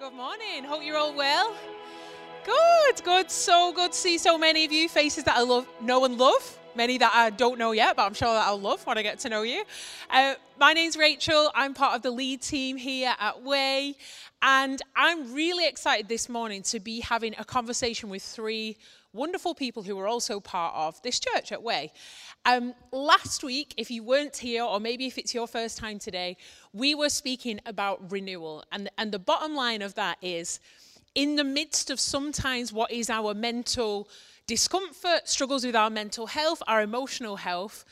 Good morning. Hope you're all well. Good, good. So good to see so many of you faces that I love, know and love. Many that I don't know yet, but I'm sure that I'll love when I get to know you. Uh, my name's Rachel. I'm part of the lead team here at Way. And I'm really excited this morning to be having a conversation with three wonderful people who are also part of this church at Way. Um, last week, if you weren't here, or maybe if it's your first time today, we were speaking about renewal. And, and the bottom line of that is in the midst of sometimes what is our mental discomfort, struggles with our mental health, our emotional health,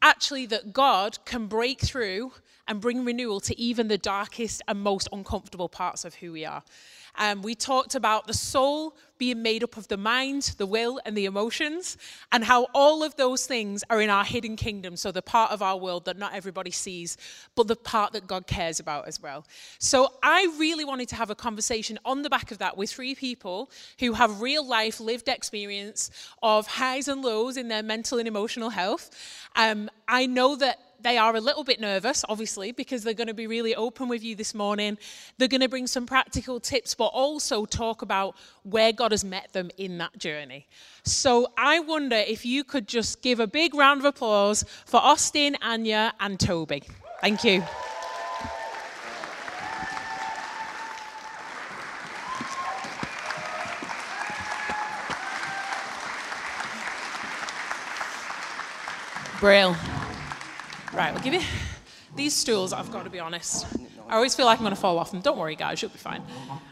actually, that God can break through and bring renewal to even the darkest and most uncomfortable parts of who we are. Um, we talked about the soul being made up of the mind, the will, and the emotions, and how all of those things are in our hidden kingdom. So, the part of our world that not everybody sees, but the part that God cares about as well. So, I really wanted to have a conversation on the back of that with three people who have real life lived experience of highs and lows in their mental and emotional health. Um, I know that they are a little bit nervous, obviously, because they're going to be really open with you this morning. They're going to bring some practical tips, but also talk about where God has met them in that journey. So I wonder if you could just give a big round of applause for Austin, Anya, and Toby. Thank you. Brill. Right, we'll give you these stools. I've got to be honest. I always feel like I'm going to fall off them. Don't worry, guys, you'll be fine.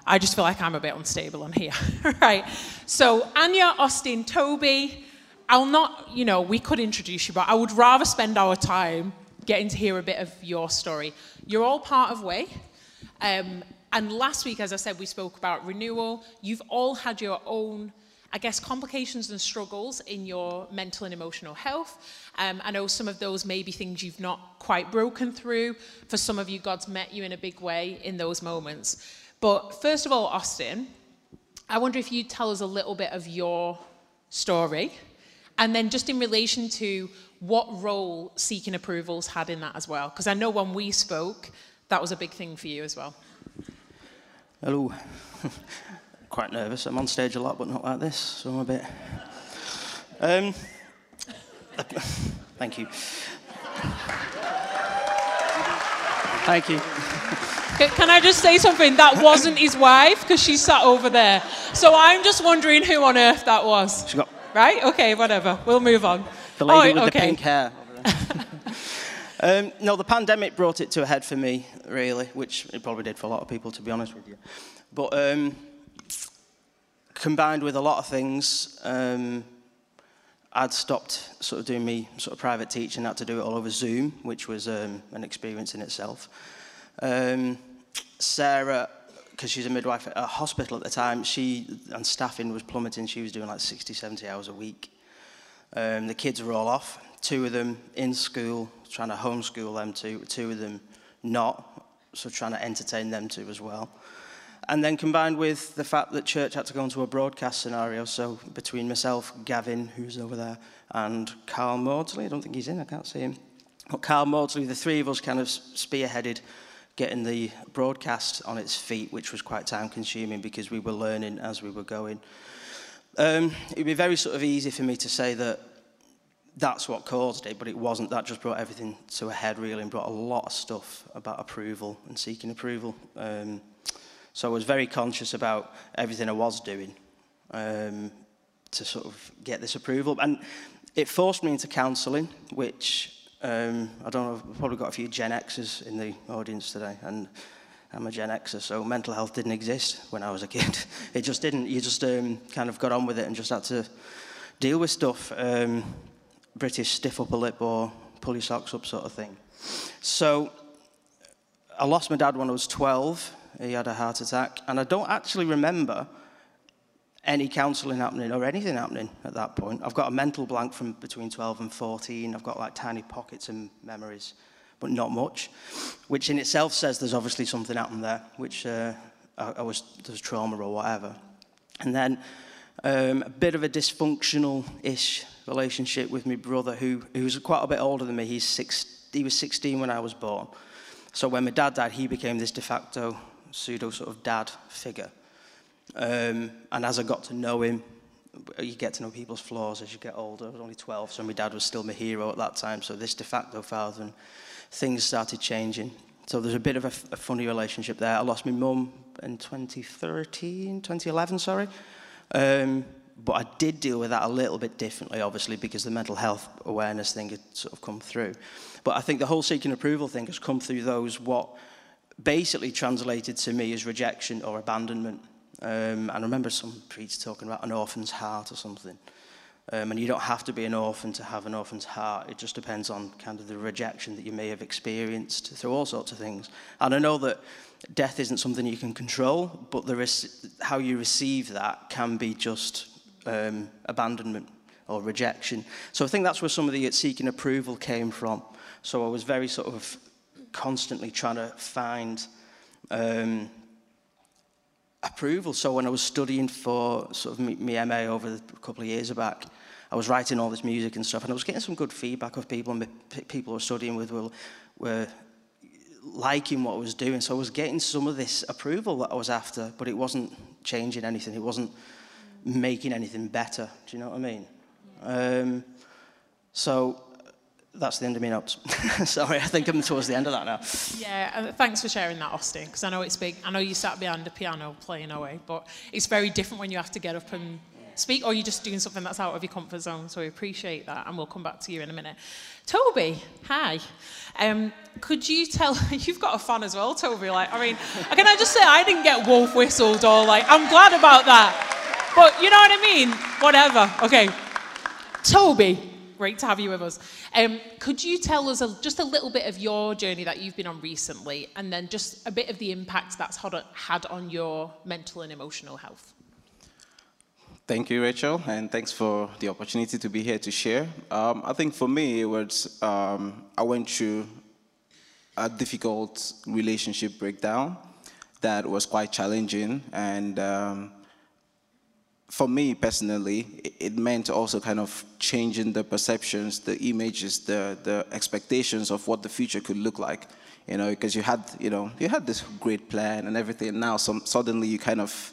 I just feel like I'm a bit unstable on here. right. So, Anya, Austin, Toby, I'll not, you know, we could introduce you, but I would rather spend our time getting to hear a bit of your story. You're all part of Way. Um, and last week, as I said, we spoke about renewal. You've all had your own I guess, complications and struggles in your mental and emotional health. Um, I know some of those may be things you've not quite broken through. For some of you, God's met you in a big way in those moments. But first of all, Austin, I wonder if you'd tell us a little bit of your story. And then just in relation to what role seeking approvals had in that as well. Because I know when we spoke, that was a big thing for you as well. Hello. quite nervous. I'm on stage a lot, but not like this, so I'm a bit. Um, thank you. Thank you. Can I just say something? That wasn't his wife because she sat over there. So I'm just wondering who on earth that was. She got right. Okay, whatever. We'll move on. The lady oh, with okay. the pink hair. um, no, the pandemic brought it to a head for me, really, which it probably did for a lot of people, to be honest with you. But um, combined with a lot of things, um, I'd stopped sort of doing me sort of private teaching, had to do it all over Zoom, which was um, an experience in itself. Um, Sarah, because she's a midwife at a hospital at the time, she and staffing was plummeting. She was doing like 60, 70 hours a week. Um, the kids were all off. Two of them in school, trying to homeschool them two, two of them not, so trying to entertain them two as well. And then combined with the fact that church had to go into a broadcast scenario, so between myself, Gavin, who's over there, and Carl Maudsley, I don't think he's in, I can't see him. But Carl Maudsley, the three of us kind of spearheaded getting the broadcast on its feet, which was quite time consuming because we were learning as we were going. Um, it'd be very sort of easy for me to say that that's what caused it, but it wasn't. That just brought everything to a head, really, and brought a lot of stuff about approval and seeking approval. Um, So I was very conscious about everything I was doing um, to sort of get this approval. And it forced me into counselling, which um, I don't know, I've probably got a few Gen Xers in the audience today. And I'm a Gen Xer, so mental health didn't exist when I was a kid. it just didn't. You just um, kind of got on with it and just had to deal with stuff. Um, British stiff upper lip or pull your socks up sort of thing. So I lost my dad when I was 12. He had a heart attack. And I don't actually remember any counselling happening or anything happening at that point. I've got a mental blank from between 12 and 14. I've got like tiny pockets and memories, but not much, which in itself says there's obviously something happened there, which uh, I, I, was, there's trauma or whatever. And then um, a bit of a dysfunctional-ish relationship with my brother, who, was quite a bit older than me. He's six, he was 16 when I was born. So when my dad died, he became this de facto pseudo sort of dad figure. Um, and as I got to know him, you get to know people's flaws as you get older. I was only 12, so my dad was still my hero at that time. So this de facto father, and things started changing. So there's a bit of a, a funny relationship there. I lost my mum in 2013, 2011, sorry. Um, but I did deal with that a little bit differently, obviously, because the mental health awareness thing had sort of come through. But I think the whole seeking approval thing has come through those what basically translated to me as rejection or abandonment. Um, and I remember some preacher talking about an orphan's heart or something. Um, and you don't have to be an orphan to have an orphan's heart. It just depends on kind of the rejection that you may have experienced through all sorts of things. And I know that death isn't something you can control, but there is, how you receive that can be just um, abandonment or rejection. So I think that's where some of the seeking approval came from. So I was very sort of constantly trying to find um, approval. So when I was studying for sort of my MA over a couple of years back, I was writing all this music and stuff, and I was getting some good feedback of people, and people I was studying with were, were liking what I was doing. So I was getting some of this approval that I was after, but it wasn't changing anything. It wasn't making anything better. Do you know what I mean? Um, so that's the end of my notes. Sorry, I think I'm towards the end of that now. Yeah, uh, thanks for sharing that, Austin, because I know it's big. I know you sat behind the piano playing away, but it's very different when you have to get up and speak, or you're just doing something that's out of your comfort zone. So we appreciate that, and we'll come back to you in a minute. Toby, hi. Um, could you tell? You've got a fan as well, Toby. Like, I mean, can I just say I didn't get wolf whistled or like I'm glad about that. But you know what I mean? Whatever. Okay. Toby, great to have you with us. Um, could you tell us a, just a little bit of your journey that you've been on recently, and then just a bit of the impact that's had, on your mental and emotional health? Thank you, Rachel, and thanks for the opportunity to be here to share. Um, I think for me, it was um, I went through a difficult relationship breakdown that was quite challenging, and um, for me personally, it meant also kind of changing the perceptions, the images, the the expectations of what the future could look like. You know, because you had, you know, you had this great plan and everything. And Now, some, suddenly, you kind of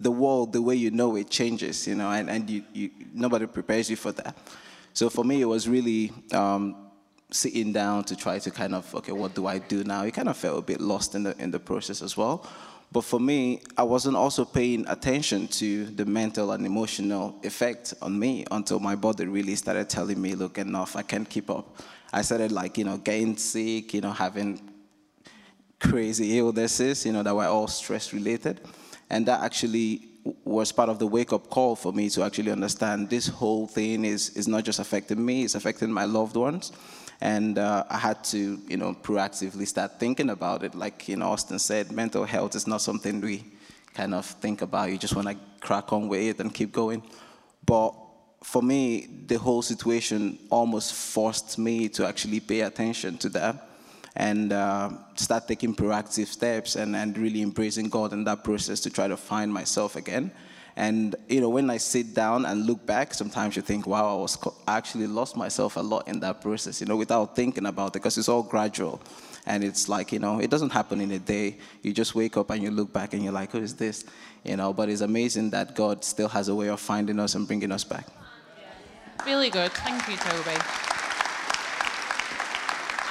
the world, the way you know it, changes. You know, and and you, you nobody prepares you for that. So for me, it was really um, sitting down to try to kind of okay, what do I do now? You kind of felt a bit lost in the in the process as well. But for me, I wasn't also paying attention to the mental and emotional effect on me until my body really started telling me, look, enough, I can't keep up. I started like, you know, getting sick, you know, having crazy illnesses, you know, that were all stress related. And that actually was part of the wake up call for me to actually understand this whole thing is, is not just affecting me, it's affecting my loved ones. And uh, I had to, you know, proactively start thinking about it. Like, you know, Austin said, mental health is not something we kind of think about. You just want to crack on with it and keep going. But for me, the whole situation almost forced me to actually pay attention to that and uh, start taking proactive steps and, and really embracing God in that process to try to find myself again. And you know, when I sit down and look back, sometimes you think, "Wow, I was I actually lost myself a lot in that process." You know, without thinking about it, because it's all gradual, and it's like you know, it doesn't happen in a day. You just wake up and you look back and you're like, "Who is this?" You know. But it's amazing that God still has a way of finding us and bringing us back. Really good. Thank you, Toby.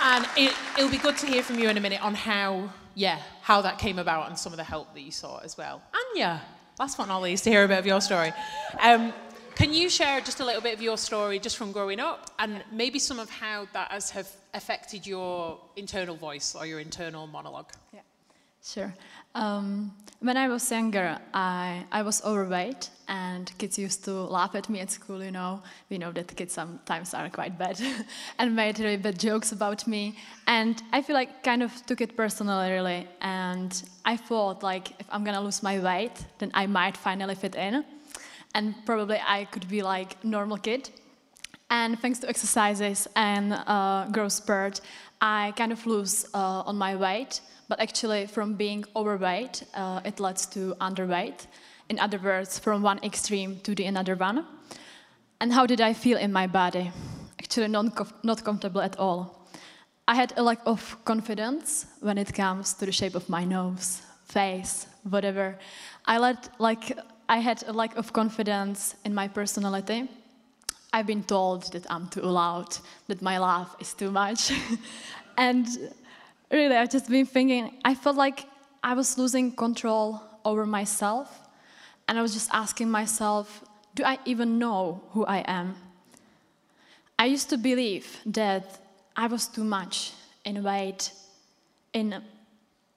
And it, it'll be good to hear from you in a minute on how, yeah, how that came about and some of the help that you saw as well. Anya. Last but not least, to hear a bit of your story. Um, can you share just a little bit of your story just from growing up and maybe some of how that has have affected your internal voice or your internal monologue? Yeah, sure. Um, when I was younger, I, I was overweight, and kids used to laugh at me at school. You know, we know that kids sometimes are quite bad, and made really bad jokes about me. And I feel like kind of took it personally, really. And I thought like, if I'm gonna lose my weight, then I might finally fit in, and probably I could be like normal kid. And thanks to exercises and uh, growth spurt, I kind of lose uh, on my weight but actually from being overweight, uh, it leads to underweight. In other words, from one extreme to the another one. And how did I feel in my body? Actually, not, not comfortable at all. I had a lack of confidence when it comes to the shape of my nose, face whatever. I let like I had a lack of confidence in my personality. I've been told that I'm too loud, that my laugh is too much. and really, I've just been thinking, I felt like I was losing control over myself. And I was just asking myself, do I even know who I am? I used to believe that I was too much in weight, in,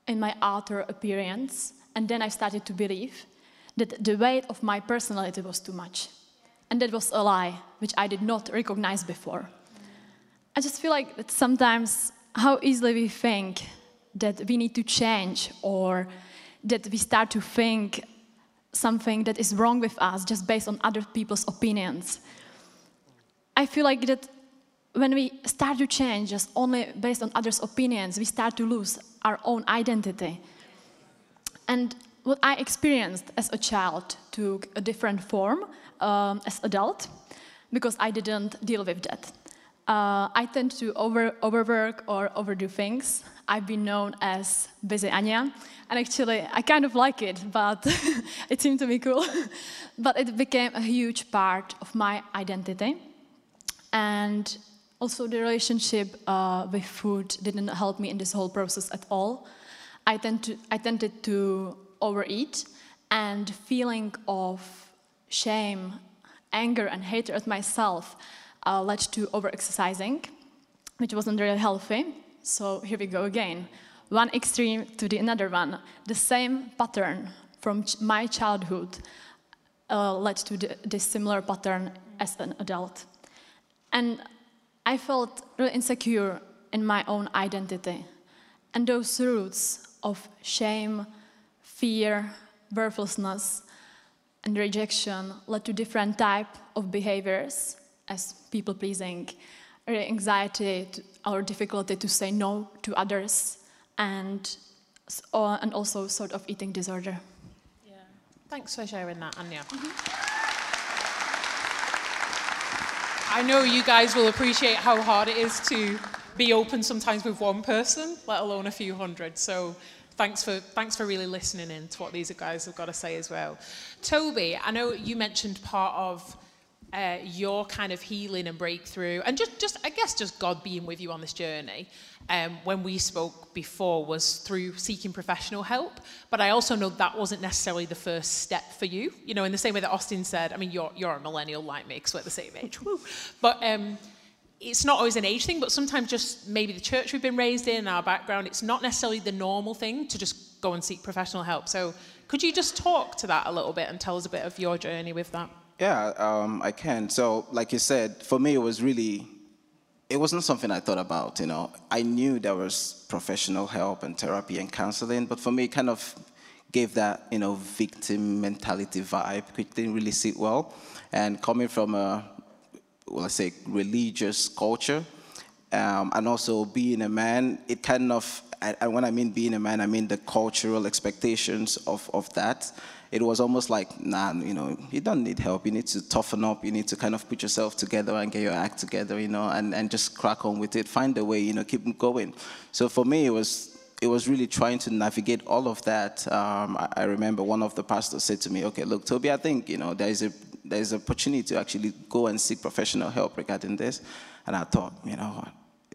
in my outer appearance. And then I started to believe that the weight of my personality was too much. And that was a lie, which I did not recognize before. I just feel like that sometimes how easily we think that we need to change or that we start to think something that is wrong with us just based on other people's opinions. I feel like that when we start to change just only based on others' opinions, we start to lose our own identity. And what I experienced as a child took a different form um, as adult because I didn't deal with that. Uh, I tend to over, overwork or overdo things. I've been known as busy Anya, and actually I kind of like it, but it seemed to be cool. but it became a huge part of my identity. And also the relationship uh, with food didn't help me in this whole process at all. I, tend to, I tended to overeat, and feeling of shame, anger, and hatred at myself uh, led to overexercising, which wasn't really healthy. So here we go again. One extreme to the another one. The same pattern from ch my childhood uh, led to the, this similar pattern as an adult. And I felt really insecure in my own identity. And those roots of shame, fear, worthlessness, and rejection led to different type of behaviors as people pleasing, anxiety or difficulty to say no to others, and, uh, and also sort of eating disorder. Yeah. Thanks for sharing that, Anya. Mm -hmm. I know you guys will appreciate how hard it is to be open sometimes with one person, let alone a few hundred. So thanks for thanks for really listening in to what these guys have got to say as well. Toby, I know you mentioned part of uh, your kind of healing and breakthrough, and just just I guess just God being with you on this journey. Um, when we spoke before was through seeking professional help, but I also know that wasn't necessarily the first step for you. You know, in the same way that Austin said, I mean, you're you're a millennial like me, because we're the same age. Woo. But um, it's not always an age thing, but sometimes just maybe the church we've been raised in, our background, it's not necessarily the normal thing to just go and seek professional help. So could you just talk to that a little bit and tell us a bit of your journey with that? Yeah, um, I can. So, like you said, for me, it was really, it wasn't something I thought about, you know. I knew there was professional help and therapy and counseling, but for me, it kind of gave that, you know, victim mentality vibe, which didn't really sit well. And coming from a well, let's say, religious culture. Um, and also being a man, it kind of, and when I mean being a man, I mean the cultural expectations of, of that. It was almost like, nah, you know, you don't need help. You need to toughen up. You need to kind of put yourself together and get your act together, you know, and, and just crack on with it. Find a way, you know, keep going. So for me, it was it was really trying to navigate all of that. Um, I, I, remember one of the pastors said to me, "Okay, look, Toby, I think you know there is a there is an opportunity to actually go and seek professional help regarding this. And I thought, you know,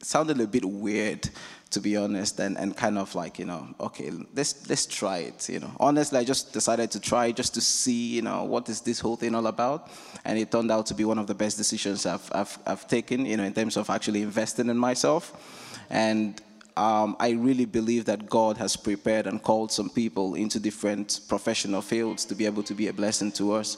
sounded a bit weird, to be honest, and, and kind of like, you know, okay, let's let's try it. You know, honestly, I just decided to try just to see, you know, what is this whole thing all about, and it turned out to be one of the best decisions I've I've, I've taken, you know, in terms of actually investing in myself, and. Um, I really believe that God has prepared and called some people into different professional fields to be able to be a blessing to us.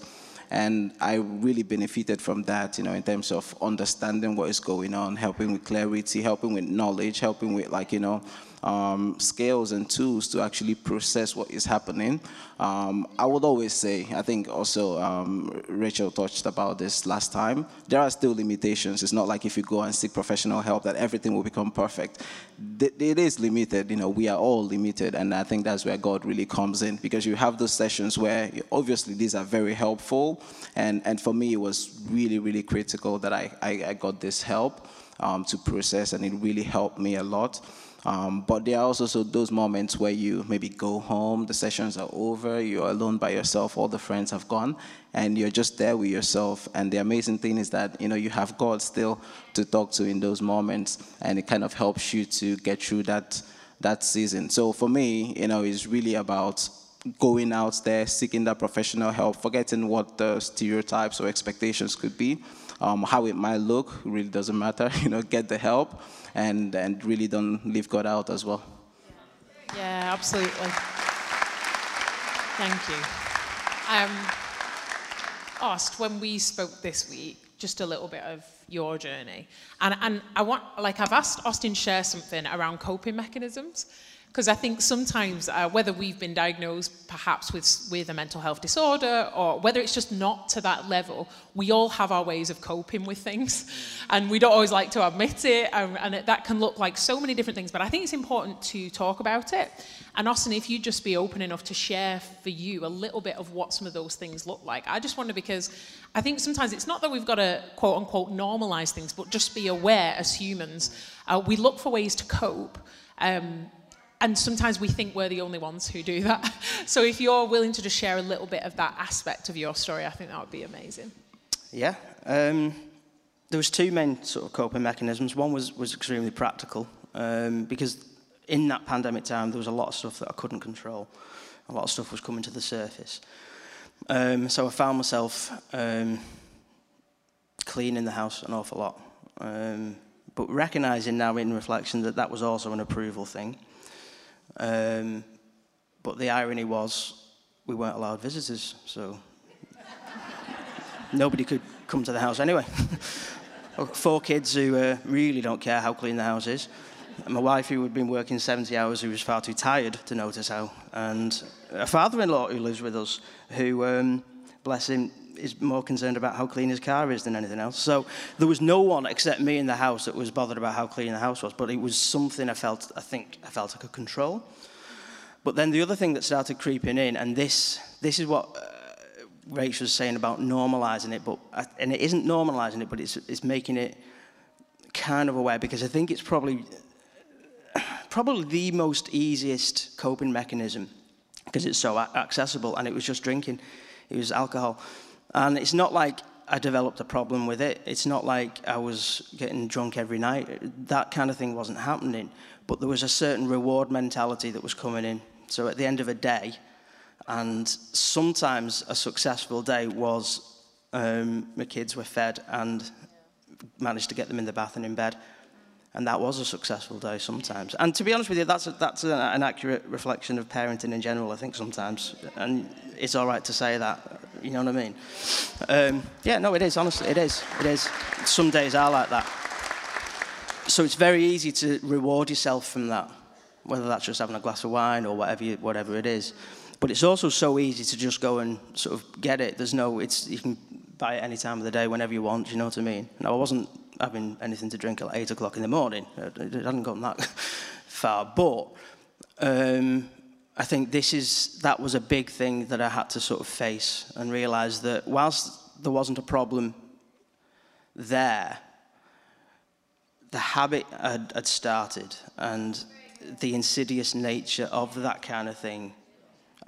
And I really benefited from that, you know, in terms of understanding what is going on, helping with clarity, helping with knowledge, helping with, like, you know, um, skills and tools to actually process what is happening. Um, I would always say, I think also um, Rachel touched about this last time, there are still limitations. It's not like if you go and seek professional help that everything will become perfect. It is limited, you know, we are all limited, and I think that's where God really comes in because you have those sessions where obviously these are very helpful, and, and for me it was really, really critical that I, I, I got this help. um, to process, and it really helped me a lot. Um, but there are also those moments where you maybe go home, the sessions are over, you're alone by yourself, all the friends have gone, and you're just there with yourself. And the amazing thing is that you know you have God still to talk to in those moments, and it kind of helps you to get through that that season. So for me, you know, it's really about going out there, seeking that professional help, forgetting what the stereotypes or expectations could be, um, how it might look, really doesn't matter. You know, get the help, and and really don't leave God out as well. Yeah, absolutely. Thank you. Um, asked when we spoke this week, just a little bit of your journey, and and I want like I've asked Austin share something around coping mechanisms. Because I think sometimes, uh, whether we've been diagnosed perhaps with, with a mental health disorder or whether it's just not to that level, we all have our ways of coping with things. And we don't always like to admit it. And, and it, that can look like so many different things. But I think it's important to talk about it. And Austin, if you'd just be open enough to share for you a little bit of what some of those things look like. I just wonder because I think sometimes it's not that we've got to quote unquote normalize things, but just be aware as humans. Uh, we look for ways to cope. Um, and sometimes we think we're the only ones who do that. So if you're willing to just share a little bit of that aspect of your story, I think that would be amazing. Yeah. Um, there was two main sort of coping mechanisms. One was, was extremely practical um, because in that pandemic time, there was a lot of stuff that I couldn't control. A lot of stuff was coming to the surface. Um, so I found myself um, cleaning the house an awful lot. Um, but recognizing now in reflection that that was also an approval thing. Um, but the irony was we weren't allowed visitors, so nobody could come to the house anyway. Four kids who uh, really don't care how clean the house is. And my wife, who had been working 70 hours, who was far too tired to notice how. And a father in law who lives with us, who, um, bless him, is more concerned about how clean his car is than anything else. So there was no one except me in the house that was bothered about how clean the house was, but it was something I felt, I think, I felt I could control. But then the other thing that started creeping in, and this, this is what uh, Rachel was saying about normalizing it, but uh, and it isn't normalizing it, but it's, it's making it kind of aware because I think it's probably probably the most easiest coping mechanism because it's so accessible, and it was just drinking, it was alcohol. And it's not like I developed a problem with it. It's not like I was getting drunk every night. That kind of thing wasn't happening. But there was a certain reward mentality that was coming in. So at the end of a day, and sometimes a successful day was um, my kids were fed and managed to get them in the bath and in bed. And that was a successful day sometimes. And to be honest with you, that's, a, that's a, an accurate reflection of parenting in general, I think, sometimes. And it's all right to say that. You know what I mean? Um, yeah, no, it is, honestly. It is. It is. Some days are like that. So it's very easy to reward yourself from that, whether that's just having a glass of wine or whatever, you, whatever it is. But it's also so easy to just go and sort of get it. There's no, it's, you can buy it any time of the day, whenever you want, you know what I mean? Now, I wasn't having anything to drink at 8 o'clock in the morning. It hadn't gone that far. But um, I think this is, that was a big thing that I had to sort of face and realize that whilst there wasn't a problem there, the habit had, had started and the insidious nature of that kind of thing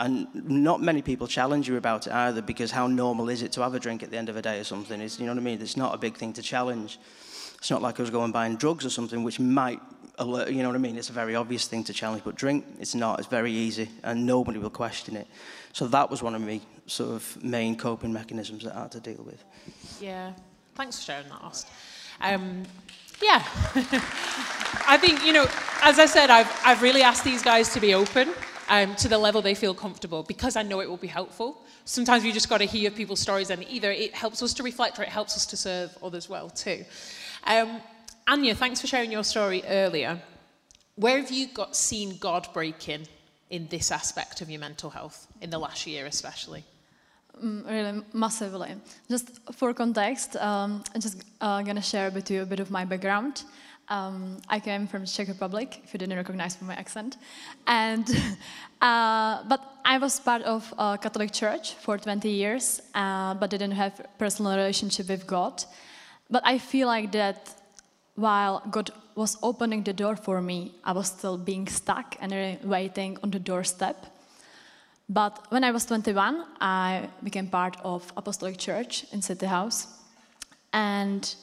and not many people challenge you about it either because how normal is it to have a drink at the end of a day or something? It's, you know what I mean? It's not a big thing to challenge. It's not like I was going buying drugs or something, which might alert, you know what I mean? It's a very obvious thing to challenge, but drink, it's not. It's very easy, and nobody will question it. So that was one of my sort of main coping mechanisms that I had to deal with. Yeah, thanks for sharing that, Ost. Um, yeah, I think you know, as I said, I've I've really asked these guys to be open um, to the level they feel comfortable because I know it will be helpful. Sometimes we just got to hear people's stories, and either it helps us to reflect or it helps us to serve others well too. Um, Anya, thanks for sharing your story earlier. Where have you got seen God breaking in this aspect of your mental health in the last year, especially? Mm, really massively. Just for context, um, I'm just uh, gonna share with you a bit of my background. Um, I came from Czech Republic, if you didn't recognize from my accent. And, uh, but I was part of a Catholic church for 20 years, uh, but didn't have personal relationship with God. But I feel like that while God was opening the door for me, I was still being stuck and waiting on the doorstep. But when I was 21, I became part of Apostolic Church in City House. And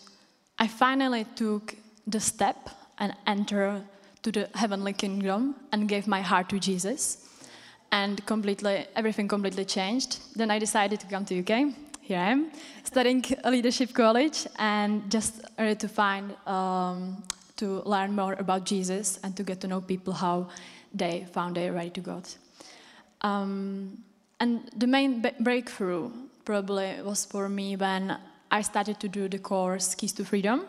I finally took the step and enter to the heavenly kingdom and gave my heart to Jesus. And completely, everything completely changed. Then I decided to come to UK. Here I am, studying a leadership college and just ready to find, um, to learn more about Jesus and to get to know people how they found their way to God. Um, and the main breakthrough probably was for me when I started to do the course Keys to Freedom,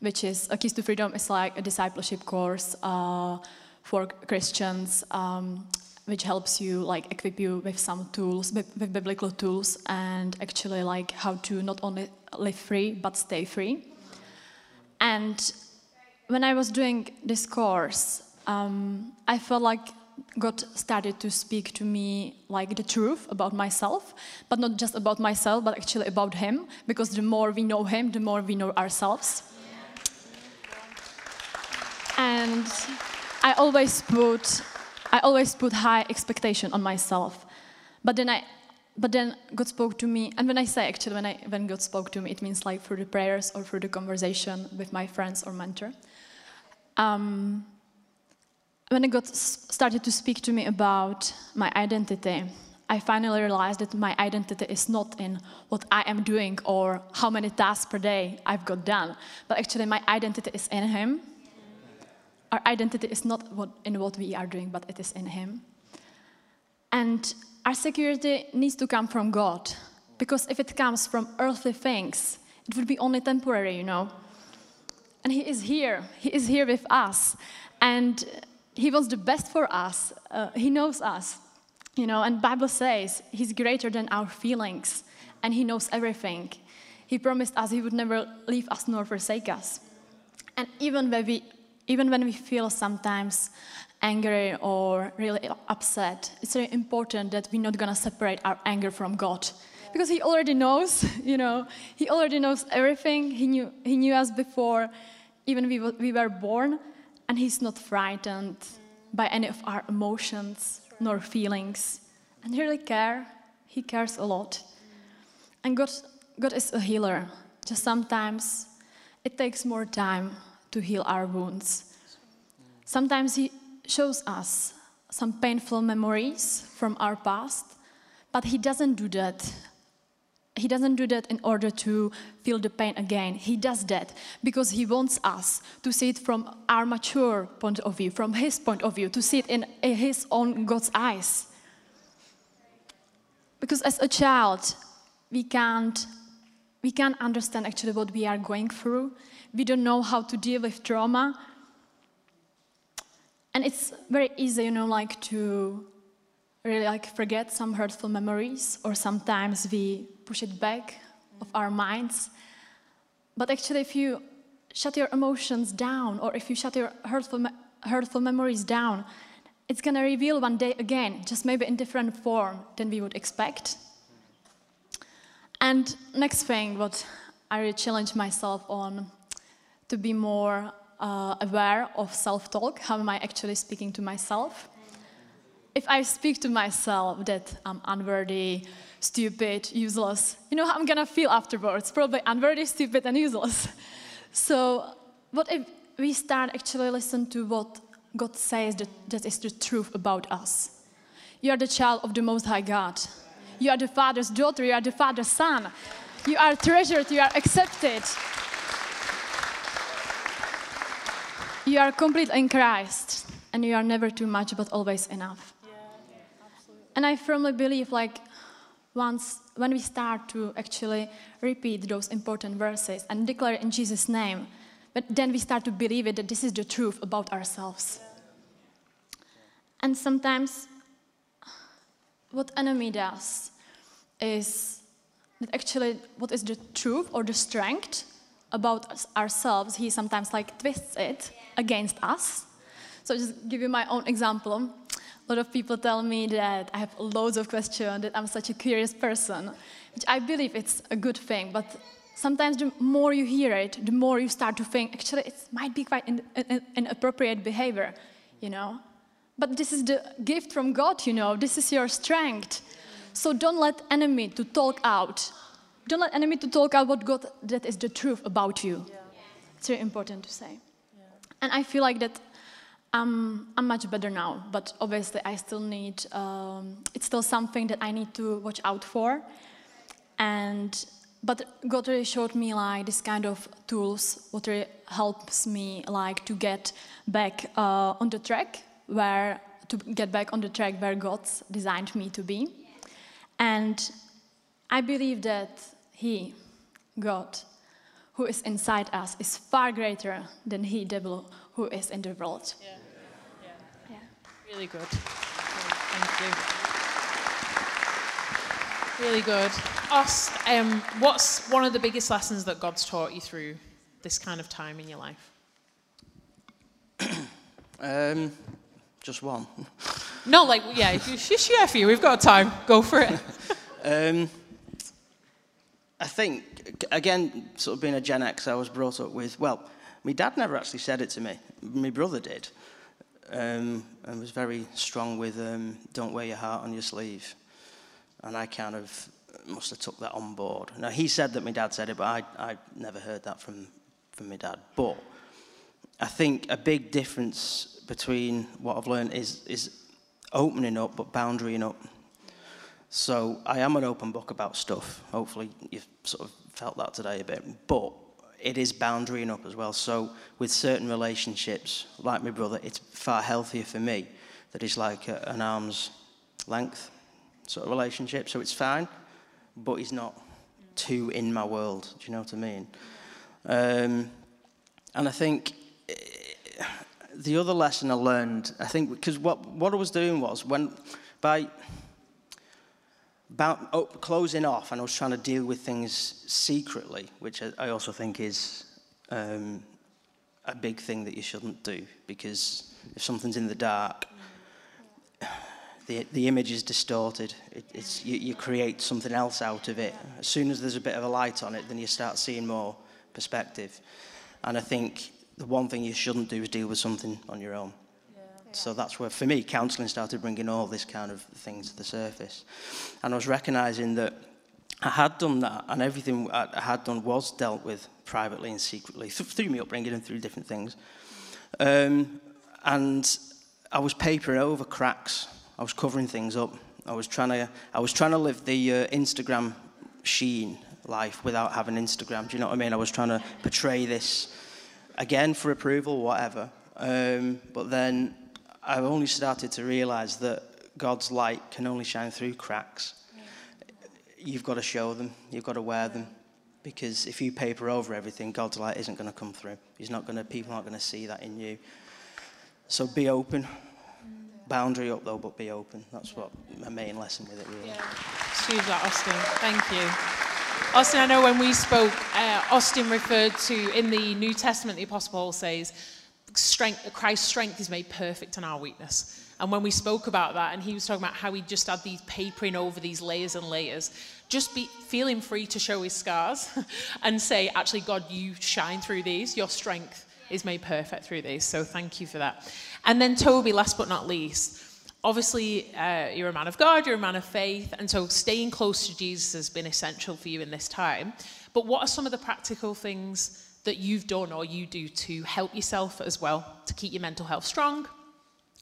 which is a Keys to Freedom is like a discipleship course uh, for Christians, um, which helps you like equip you with some tools, with, biblical tools, and actually like how to not only live free but stay free. And when I was doing this course, um, I felt like God started to speak to me like the truth about myself, but not just about myself, but actually about Him, because the more we know Him, the more we know ourselves. And I always put, I always put high expectation on myself, but then I, but then God spoke to me, and when I say actually when I when God spoke to me, it means like through the prayers or through the conversation with my friends or mentor. Um, when God started to speak to me about my identity, I finally realized that my identity is not in what I am doing or how many tasks per day I've got done, but actually my identity is in Him. Our identity is not what, in what we are doing, but it is in Him. And our security needs to come from God, because if it comes from earthly things, it would be only temporary, you know. And He is here, He is here with us. And he wants the best for us. Uh, he knows us, you know. And Bible says he's greater than our feelings, and he knows everything. He promised us he would never leave us nor forsake us. And even when we, even when we feel sometimes angry or really upset, it's very important that we're not gonna separate our anger from God, because He already knows. You know, He already knows everything. He knew He knew us before, even we we were born and He's not frightened by any of our emotions nor feelings. And He really cares. He cares a lot. And God, God is a healer. Just sometimes it takes more time to heal our wounds. Sometimes He shows us some painful memories from our past, but He doesn't do that he doesn't do that in order to feel the pain again. He does that because he wants us to see it from our mature point of view, from his point of view, to see it in his own God's eyes. Because as a child, we can't we can't understand actually what we are going through. We don't know how to deal with trauma. And it's very easy, you know, like to really like forget some hurtful memories or sometimes we push it back of our minds. But actually, if you shut your emotions down or if you shut your hurtful, me- hurtful memories down, it's going to reveal one day again, just maybe in different form than we would expect. And next thing, what I really challenge myself on to be more uh, aware of self-talk. How am I actually speaking to myself? If I speak to myself that I'm unworthy, stupid, useless, you know how I'm gonna feel afterwards? Probably unworthy, stupid, and useless. So, what if we start actually listen to what God says that, that is the truth about us? You are the child of the Most High God. You are the Father's daughter. You are the Father's son. You are treasured. You are accepted. You are complete in Christ, and you are never too much, but always enough. Yeah, and I firmly believe, like, once when we start to actually repeat those important verses and declare in Jesus' name, but then we start to believe it that this is the truth about ourselves. And sometimes what enemy does is that actually what is the truth or the strength about ourselves, he sometimes like twists it against us. So just give you my own example. A lot of people tell me that I have loads of questions, that I'm such a curious person, which I believe it's a good thing. But sometimes the more you hear it, the more you start to think, actually, it might be quite an in, inappropriate behavior, you know. But this is the gift from God, you know. This is your strength. So don't let enemy to talk out. Don't let enemy to talk out what God that is the truth about you. Yeah. It's very important to say. And I feel like that I'm, I'm much better now, but obviously I still need, um, it's still something that I need to watch out for. And, but God really showed me like this kind of tools, what really helps me like to get back uh, on the track where, to get back on the track where God designed me to be. And I believe that He, God, who is inside us, is far greater than He, devil, who is in the world. Yeah. Yeah. yeah. Really good. Thank you. Really good. Us, um, what's one of the biggest lessons that God's taught you through this kind of time in your life? um, just one. No, like, yeah, if you share for you, we've got time. Go for it. um, I think, again, sort of being a Gen X, I was brought up with, well, my dad never actually said it to me. My brother did. Um, and was very strong with um, don't wear your heart on your sleeve. And I kind of must have took that on board. Now, he said that my dad said it, but I, I never heard that from, from my dad. But I think a big difference between what I've learned is, is opening up, but boundarying up. So I am an open book about stuff. Hopefully, you've sort of felt that today a bit. But it is boundarying up as well. So with certain relationships, like my brother, it's far healthier for me that it's like a, an arm's length sort of relationship. So it's fine, but he's not too in my world. Do you know what I mean? Um, and I think the other lesson I learned, I think, because what, what I was doing was when, by about, oh, closing off, and I was trying to deal with things secretly, which I, also think is um, a big thing that you shouldn't do, because if something's in the dark, the, the image is distorted. It, it's, you, you create something else out of it. As soon as there's a bit of a light on it, then you start seeing more perspective. And I think the one thing you shouldn't do is deal with something on your own. So that's where, for me, counselling started bringing all this kind of things to the surface. And I was recognising that I had done that, and everything I had done was dealt with privately and secretly through me upbringing and through different things. Um, and I was papering over cracks. I was covering things up. I was trying to, I was trying to live the uh, Instagram sheen life without having Instagram. Do you know what I mean? I was trying to portray this again for approval, whatever. Um, but then I've only started to realize that God's light can only shine through cracks. You've got to show them, you've got to wear them. Because if you paper over everything, God's light isn't going to come through. He's not going to, people aren't going to see that in you. So be open. Boundary up though, but be open. That's what my main lesson with it really. Yeah. That, Austin. Thank you. Austin, I know when we spoke, uh, Austin referred to in the New Testament, the Apostle Paul says, strength, Christ's strength is made perfect in our weakness. And when we spoke about that, and he was talking about how he just had these papering over these layers and layers, just be feeling free to show his scars and say, actually, God, you shine through these. Your strength is made perfect through these. So thank you for that. And then Toby, last but not least, obviously uh, you're a man of God, you're a man of faith, and so staying close to Jesus has been essential for you in this time. But what are some of the practical things that you've done or you do to help yourself as well, to keep your mental health strong,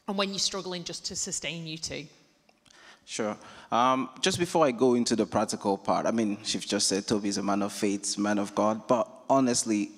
and when you're struggling, just to sustain you too? Sure. Um, just before I go into the practical part, I mean, she's just said Toby's a man of faith, man of God, but honestly,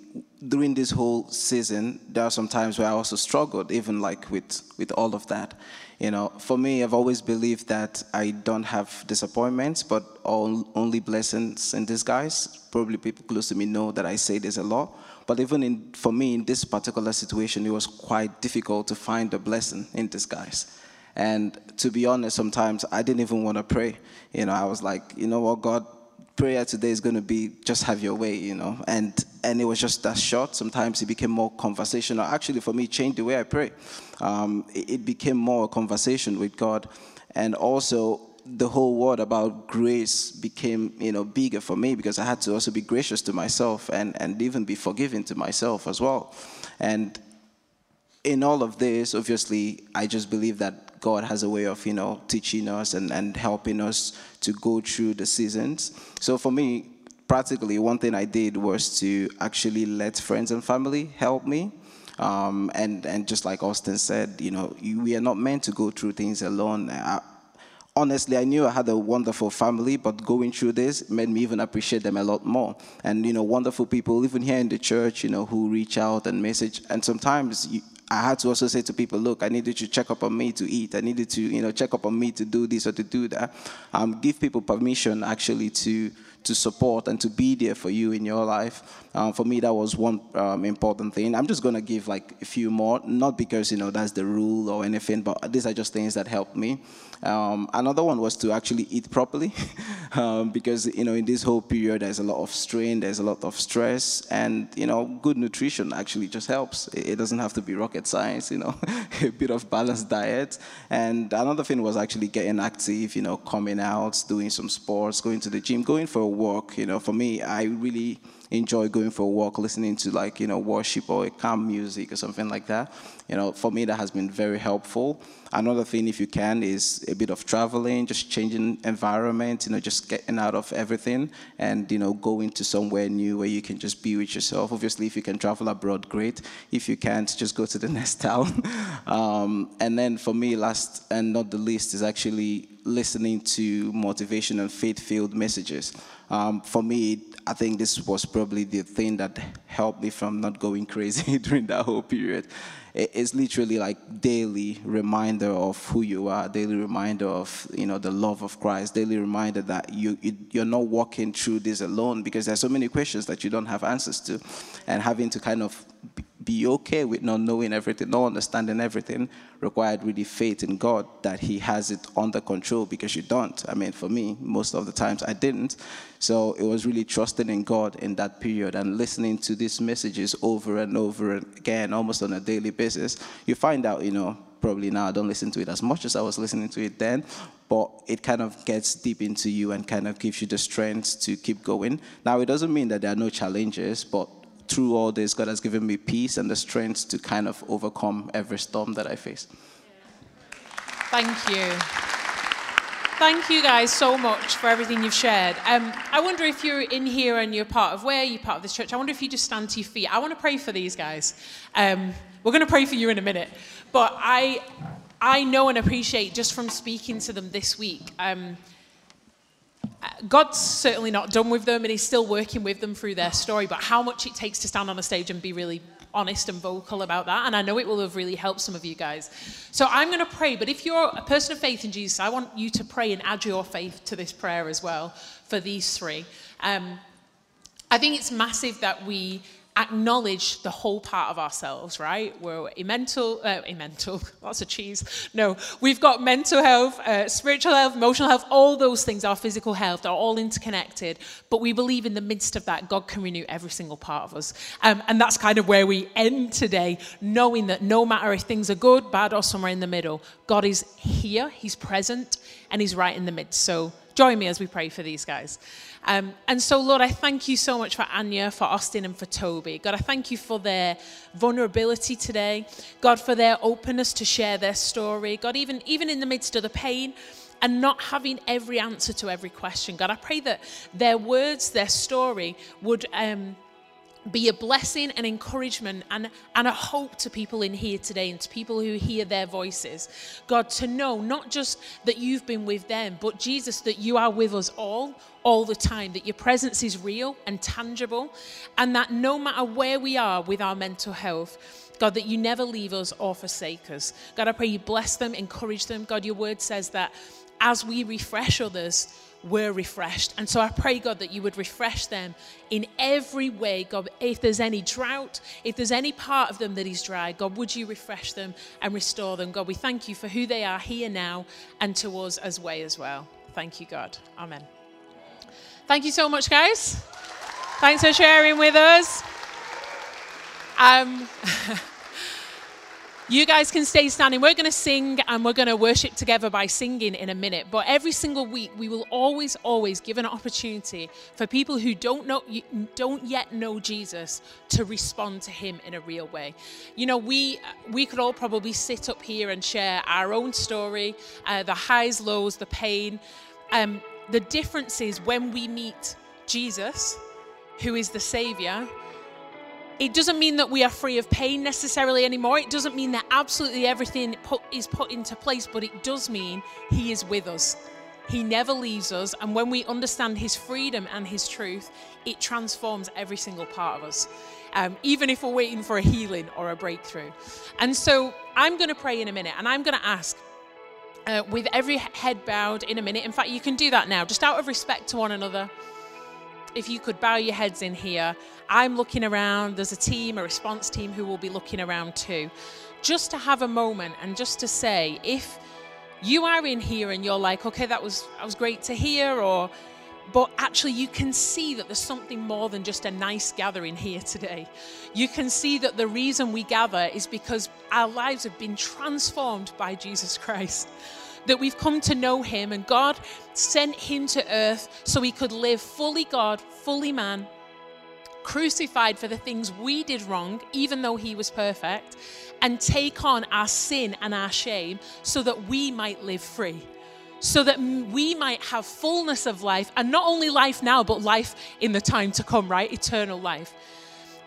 during this whole season, there are some times where I also struggled, even like with, with all of that. You know, for me, I've always believed that I don't have disappointments, but all, only blessings in disguise. Probably people close to me know that I say this a lot. But even in, for me, in this particular situation, it was quite difficult to find a blessing in disguise. And to be honest, sometimes I didn't even want to pray. You know, I was like, you know what, God, prayer today is going to be just have your way, you know. And and it was just that short. Sometimes it became more conversational. Actually, for me, it changed the way I pray. Um, it, it became more a conversation with God, and also the whole word about grace became, you know, bigger for me because I had to also be gracious to myself and, and even be forgiving to myself as well. And in all of this, obviously, I just believe that God has a way of, you know, teaching us and, and helping us to go through the seasons. So for me, practically, one thing I did was to actually let friends and family help me. Um, and, and just like Austin said, you know, we are not meant to go through things alone. I, honestly, I knew I had a wonderful family, but going through this made me even appreciate them a lot more. And, you know, wonderful people, even here in the church, you know, who reach out and message. And sometimes you, I had to also say to people, look, I needed to check up on me to eat. I needed to, you know, check up on me to do this or to do that. Um, give people permission actually to to support and to be there for you in your life. Um, for me, that was one um, important thing. I'm just gonna give like a few more, not because you know that's the rule or anything, but these are just things that helped me. Um, another one was to actually eat properly, um, because you know in this whole period there's a lot of strain, there's a lot of stress, and you know good nutrition actually just helps. It, doesn't have to be rocket science, you know, a bit of balanced diet. And another thing was actually getting active, you know, coming out, doing some sports, going to the gym, going for a walk. You know, for me, I really enjoy going for a walk, listening to like, you know, worship or calm music or something like that. You know, for me, that has been very helpful. Another thing, if you can, is a bit of traveling, just changing environment, you know, just getting out of everything and, you know, going to somewhere new where you can just be with yourself. Obviously, if you can travel abroad, great. If you can't, just go to the next town. um, and then for me, last and not the least, is actually listening to motivation and faith-filled messages. Um, for me, I think this was probably the thing that helped me from not going crazy during that whole period. It's literally like daily reminder of who you are, daily reminder of you know the love of Christ, daily reminder that you, you you're not walking through this alone because there's so many questions that you don't have answers to, and having to kind of be okay with not knowing everything, not understanding everything, required really faith in God that He has it under control because you don't. I mean, for me, most of the times I didn't. So it was really trusting in God in that period and listening to these messages over and over again, almost on a daily basis. You find out, you know, probably now I don't listen to it as much as I was listening to it then, but it kind of gets deep into you and kind of gives you the strength to keep going. Now, it doesn't mean that there are no challenges, but through all this, God has given me peace and the strength to kind of overcome every storm that I face. Thank you. Thank you guys so much for everything you've shared. Um, I wonder if you're in here and you're part of where you're part of this church. I wonder if you just stand to your feet. I want to pray for these guys. Um, we're going to pray for you in a minute, but I, I know and appreciate just from speaking to them this week. Um, God's certainly not done with them and He's still working with them through their story, but how much it takes to stand on a stage and be really honest and vocal about that. And I know it will have really helped some of you guys. So I'm going to pray, but if you're a person of faith in Jesus, I want you to pray and add your faith to this prayer as well for these three. Um, I think it's massive that we acknowledge the whole part of ourselves, right? We're a mental, uh, mental, lots of cheese. No, we've got mental health, uh, spiritual health, emotional health, all those things, our physical health, are all interconnected. But we believe in the midst of that, God can renew every single part of us. Um, and that's kind of where we end today, knowing that no matter if things are good, bad, or somewhere in the middle, God is here, He's present, and He's right in the midst. So join me as we pray for these guys. Um, and so, Lord, I thank you so much for Anya, for Austin, and for Toby. God, I thank you for their vulnerability today. God, for their openness to share their story. God, even, even in the midst of the pain, and not having every answer to every question. God, I pray that their words, their story would um, be a blessing and encouragement and, and a hope to people in here today and to people who hear their voices. God, to know not just that you've been with them, but Jesus, that you are with us all, all the time, that your presence is real and tangible, and that no matter where we are with our mental health, God, that you never leave us or forsake us. God, I pray you bless them, encourage them. God, your word says that as we refresh others, we're refreshed. And so I pray, God, that you would refresh them in every way. God, if there's any drought, if there's any part of them that is dry, God, would you refresh them and restore them? God, we thank you for who they are here now and to us as way as well. Thank you, God. Amen. Thank you so much, guys. Thanks for sharing with us. Um, You guys can stay standing. We're going to sing and we're going to worship together by singing in a minute. But every single week, we will always, always give an opportunity for people who don't know, don't yet know Jesus, to respond to Him in a real way. You know, we we could all probably sit up here and share our own story, uh, the highs, lows, the pain. Um, the difference is when we meet Jesus, who is the Savior it doesn't mean that we are free of pain necessarily anymore. It doesn't mean that absolutely everything put, is put into place, but it does mean He is with us. He never leaves us. And when we understand His freedom and His truth, it transforms every single part of us, um, even if we're waiting for a healing or a breakthrough. And so I'm going to pray in a minute and I'm going to ask. Uh, with every head bowed in a minute. In fact, you can do that now, just out of respect to one another if you could bow your heads in here. I'm looking around. There's a team, a response team, who will be looking around too. Just to have a moment and just to say, if you are in here and you're like, okay, that was that was great to hear, or but actually you can see that there's something more than just a nice gathering here today. You can see that the reason we gather is because our lives have been transformed by Jesus Christ that we've come to know him and God sent him to earth so he could live fully God, fully man, crucified for the things we did wrong, even though he was perfect, and take on our sin and our shame so that we might live free. So that we might have fullness of life, and not only life now, but life in the time to come, right? Eternal life.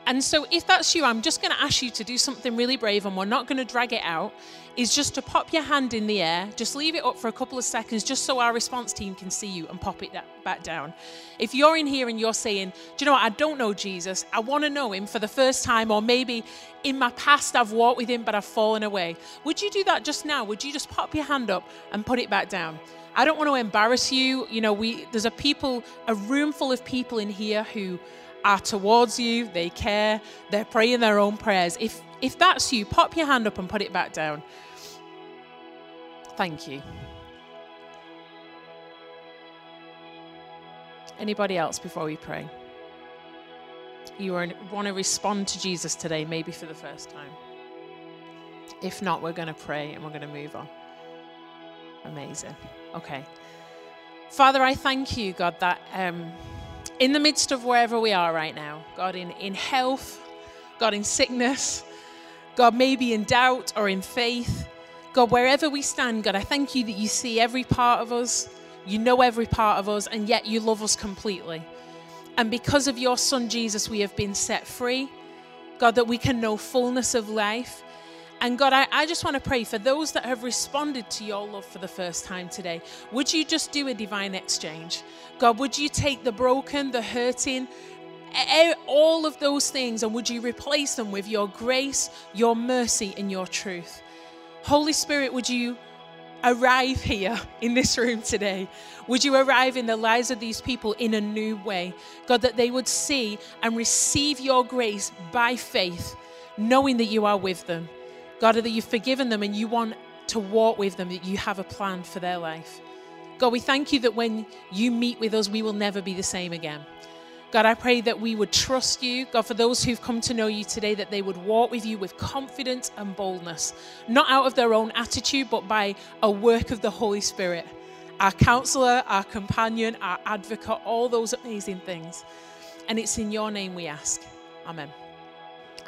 And so, if that's you, I'm just going to ask you to do something really brave, and we're not going to drag it out. Is just to pop your hand in the air, just leave it up for a couple of seconds, just so our response team can see you and pop it back down. If you're in here and you're saying, Do you know what? I don't know Jesus. I want to know him for the first time, or maybe in my past I've walked with him, but I've fallen away. Would you do that just now? Would you just pop your hand up and put it back down? I don't want to embarrass you. You know, we there's a people, a room full of people in here who are towards you, they care, they're praying their own prayers. If if that's you, pop your hand up and put it back down. Thank you. Anybody else before we pray? You want to respond to Jesus today, maybe for the first time. If not, we're going to pray and we're going to move on. Amazing. Okay. Father, I thank you, God, that. Um, in the midst of wherever we are right now, God, in, in health, God, in sickness, God, maybe in doubt or in faith, God, wherever we stand, God, I thank you that you see every part of us, you know every part of us, and yet you love us completely. And because of your Son Jesus, we have been set free. God, that we can know fullness of life. And God, I, I just want to pray for those that have responded to your love for the first time today. Would you just do a divine exchange? God, would you take the broken, the hurting, all of those things, and would you replace them with your grace, your mercy, and your truth? Holy Spirit, would you arrive here in this room today? Would you arrive in the lives of these people in a new way? God, that they would see and receive your grace by faith, knowing that you are with them. God, that you've forgiven them and you want to walk with them, that you have a plan for their life. God, we thank you that when you meet with us, we will never be the same again. God, I pray that we would trust you. God, for those who've come to know you today, that they would walk with you with confidence and boldness, not out of their own attitude, but by a work of the Holy Spirit. Our counselor, our companion, our advocate, all those amazing things. And it's in your name we ask. Amen.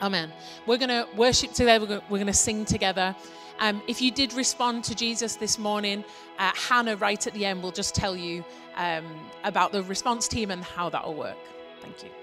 Amen. We're going to worship together. We're going to sing together. Um, if you did respond to Jesus this morning, uh, Hannah, right at the end, will just tell you um, about the response team and how that will work. Thank you.